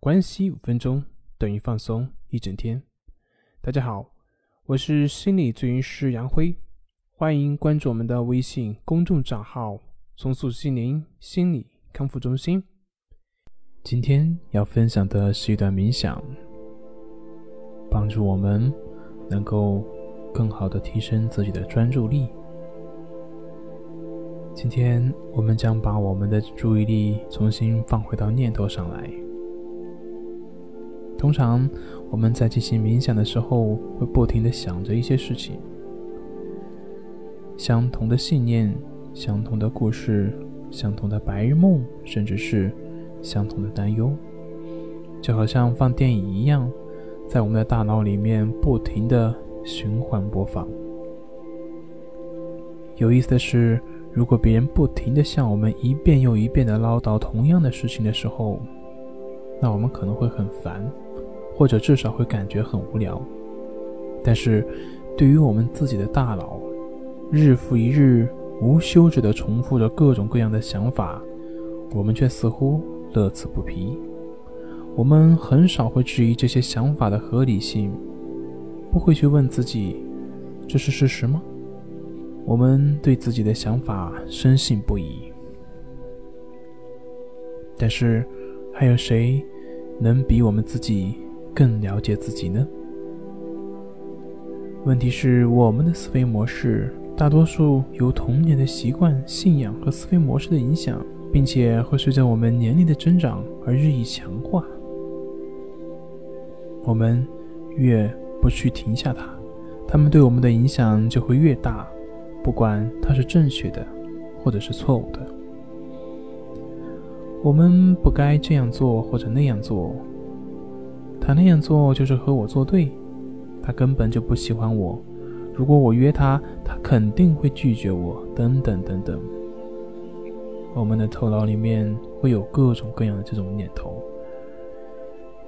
关系五分钟等于放松一整天。大家好，我是心理咨询师杨辉，欢迎关注我们的微信公众账号“重塑心灵心理康复中心”。今天要分享的是一段冥想，帮助我们能够更好的提升自己的专注力。今天我们将把我们的注意力重新放回到念头上来。通常我们在进行冥想的时候，会不停的想着一些事情，相同的信念、相同的故事、相同的白日梦，甚至是相同的担忧，就好像放电影一样，在我们的大脑里面不停的循环播放。有意思的是。如果别人不停地向我们一遍又一遍地唠叨同样的事情的时候，那我们可能会很烦，或者至少会感觉很无聊。但是，对于我们自己的大脑，日复一日无休止地重复着各种各样的想法，我们却似乎乐此不疲。我们很少会质疑这些想法的合理性，不会去问自己：这是事实吗？我们对自己的想法深信不疑，但是还有谁能比我们自己更了解自己呢？问题是，我们的思维模式大多数由童年的习惯、信仰和思维模式的影响，并且会随着我们年龄的增长而日益强化。我们越不去停下它，它们对我们的影响就会越大。不管它是正确的，或者是错误的，我们不该这样做或者那样做。他那样做就是和我作对，他根本就不喜欢我。如果我约他，他肯定会拒绝我。等等等等。我们的头脑里面会有各种各样的这种念头。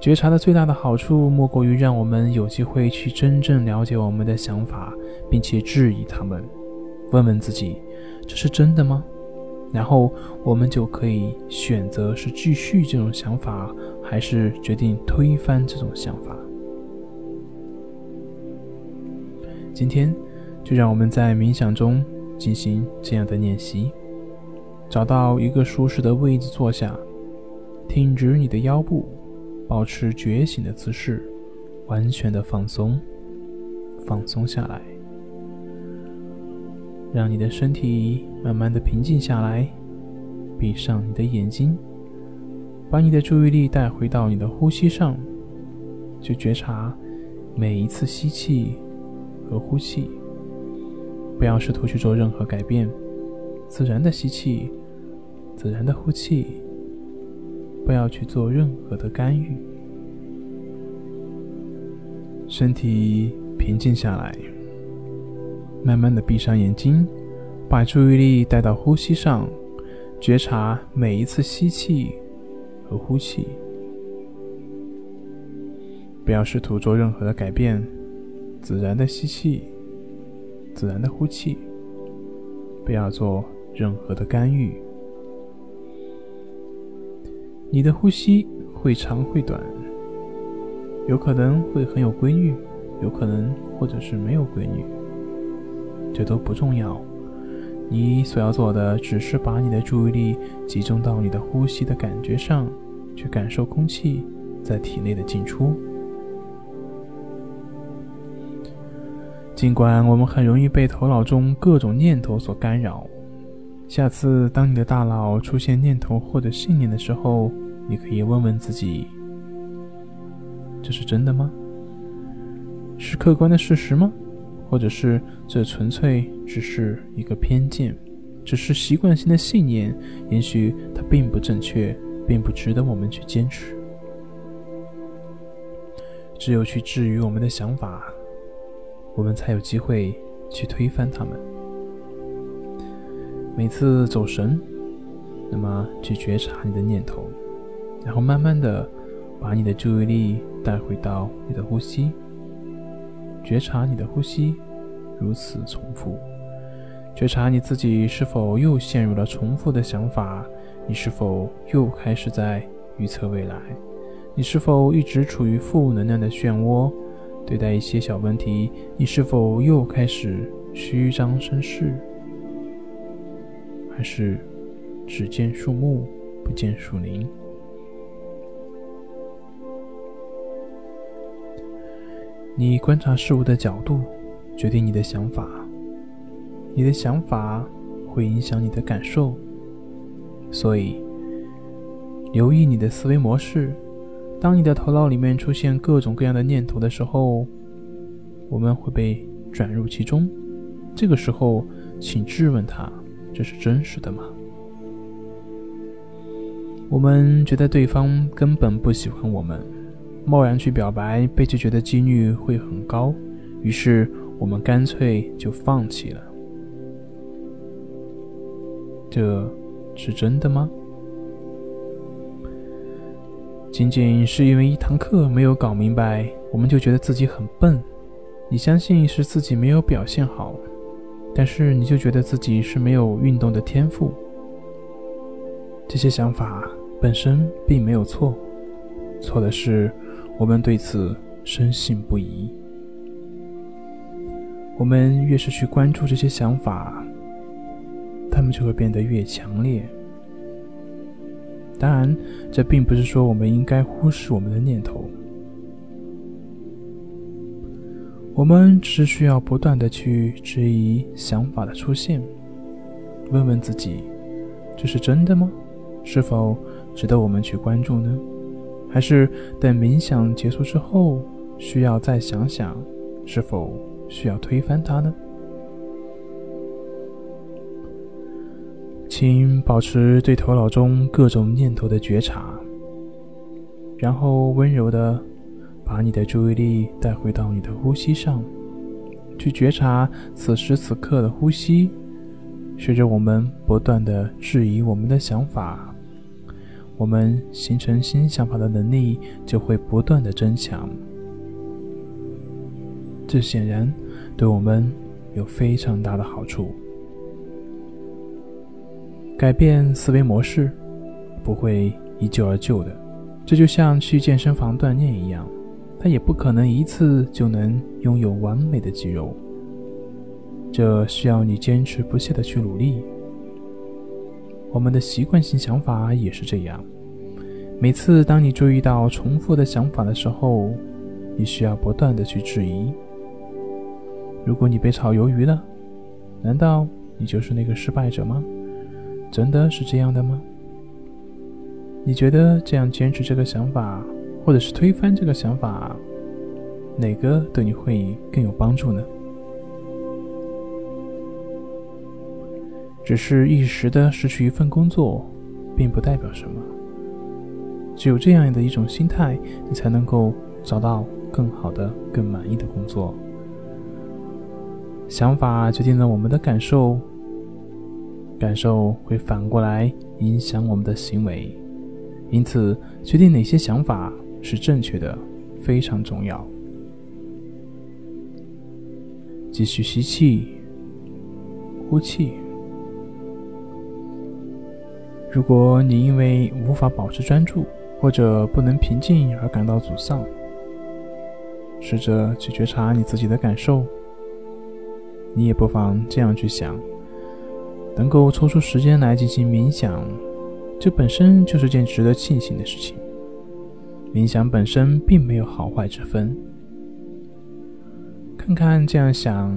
觉察的最大的好处，莫过于让我们有机会去真正了解我们的想法，并且质疑他们。问问自己，这是真的吗？然后我们就可以选择是继续这种想法，还是决定推翻这种想法。今天就让我们在冥想中进行这样的练习：找到一个舒适的位置坐下，挺直你的腰部，保持觉醒的姿势，完全的放松，放松下来。让你的身体慢慢的平静下来，闭上你的眼睛，把你的注意力带回到你的呼吸上，去觉察每一次吸气和呼气。不要试图去做任何改变，自然的吸气，自然的呼气，不要去做任何的干预。身体平静下来。慢慢的闭上眼睛，把注意力带到呼吸上，觉察每一次吸气和呼气。不要试图做任何的改变，自然的吸气，自然的呼气。不要做任何的干预。你的呼吸会长会短，有可能会很有规律，有可能或者是没有规律。这都不重要，你所要做的只是把你的注意力集中到你的呼吸的感觉上，去感受空气在体内的进出。尽管我们很容易被头脑中各种念头所干扰，下次当你的大脑出现念头或者信念的时候，你可以问问自己：这是真的吗？是客观的事实吗？或者是这纯粹只是一个偏见，只是习惯性的信念，也许它并不正确，并不值得我们去坚持。只有去治愈我们的想法，我们才有机会去推翻他们。每次走神，那么去觉察你的念头，然后慢慢的把你的注意力带回到你的呼吸。觉察你的呼吸，如此重复。觉察你自己是否又陷入了重复的想法？你是否又开始在预测未来？你是否一直处于负能量的漩涡？对待一些小问题，你是否又开始虚张声势？还是只见树木，不见树林？你观察事物的角度，决定你的想法。你的想法会影响你的感受，所以留意你的思维模式。当你的头脑里面出现各种各样的念头的时候，我们会被转入其中。这个时候，请质问他：这是真实的吗？我们觉得对方根本不喜欢我们，贸然去表白，被拒绝的几率会很高，于是我们干脆就放弃了。这是真的吗？仅仅是因为一堂课没有搞明白，我们就觉得自己很笨。你相信是自己没有表现好，但是你就觉得自己是没有运动的天赋。这些想法本身并没有错，错的是我们对此深信不疑。我们越是去关注这些想法，就会变得越强烈。当然，这并不是说我们应该忽视我们的念头。我们只是需要不断的去质疑想法的出现，问问自己：这是真的吗？是否值得我们去关注呢？还是等冥想结束之后，需要再想想，是否需要推翻它呢？请保持对头脑中各种念头的觉察，然后温柔的把你的注意力带回到你的呼吸上，去觉察此时此刻的呼吸。随着我们不断的质疑我们的想法，我们形成新想法的能力就会不断的增强。这显然对我们有非常大的好处。改变思维模式不会一蹴而就的，这就像去健身房锻炼一样，它也不可能一次就能拥有完美的肌肉。这需要你坚持不懈的去努力。我们的习惯性想法也是这样，每次当你注意到重复的想法的时候，你需要不断的去质疑：如果你被炒鱿鱼了，难道你就是那个失败者吗？真的是这样的吗？你觉得这样坚持这个想法，或者是推翻这个想法，哪个对你会更有帮助呢？只是一时的失去一份工作，并不代表什么。只有这样的一种心态，你才能够找到更好的、更满意的工作。想法决定了我们的感受。感受会反过来影响我们的行为，因此决定哪些想法是正确的非常重要。继续吸气，呼气。如果你因为无法保持专注或者不能平静而感到沮丧，试着去觉察你自己的感受。你也不妨这样去想。能够抽出时间来进行冥想，这本身就是件值得庆幸的事情。冥想本身并没有好坏之分。看看这样想，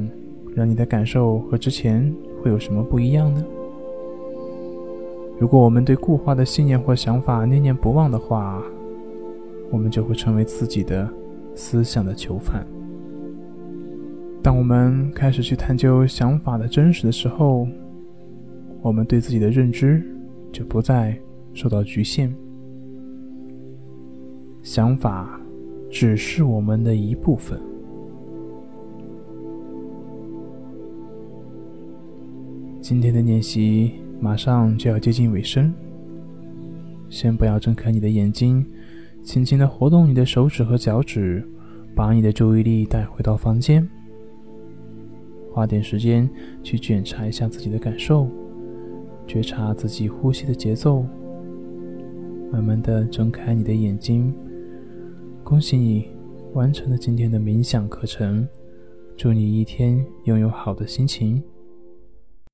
让你的感受和之前会有什么不一样呢？如果我们对固化的信念或想法念念不忘的话，我们就会成为自己的思想的囚犯。当我们开始去探究想法的真实的时候，我们对自己的认知就不再受到局限，想法只是我们的一部分。今天的练习马上就要接近尾声，先不要睁开你的眼睛，轻轻的活动你的手指和脚趾，把你的注意力带回到房间，花点时间去检查一下自己的感受。觉察自己呼吸的节奏，慢慢的睁开你的眼睛，恭喜你完成了今天的冥想课程，祝你一天拥有好的心情。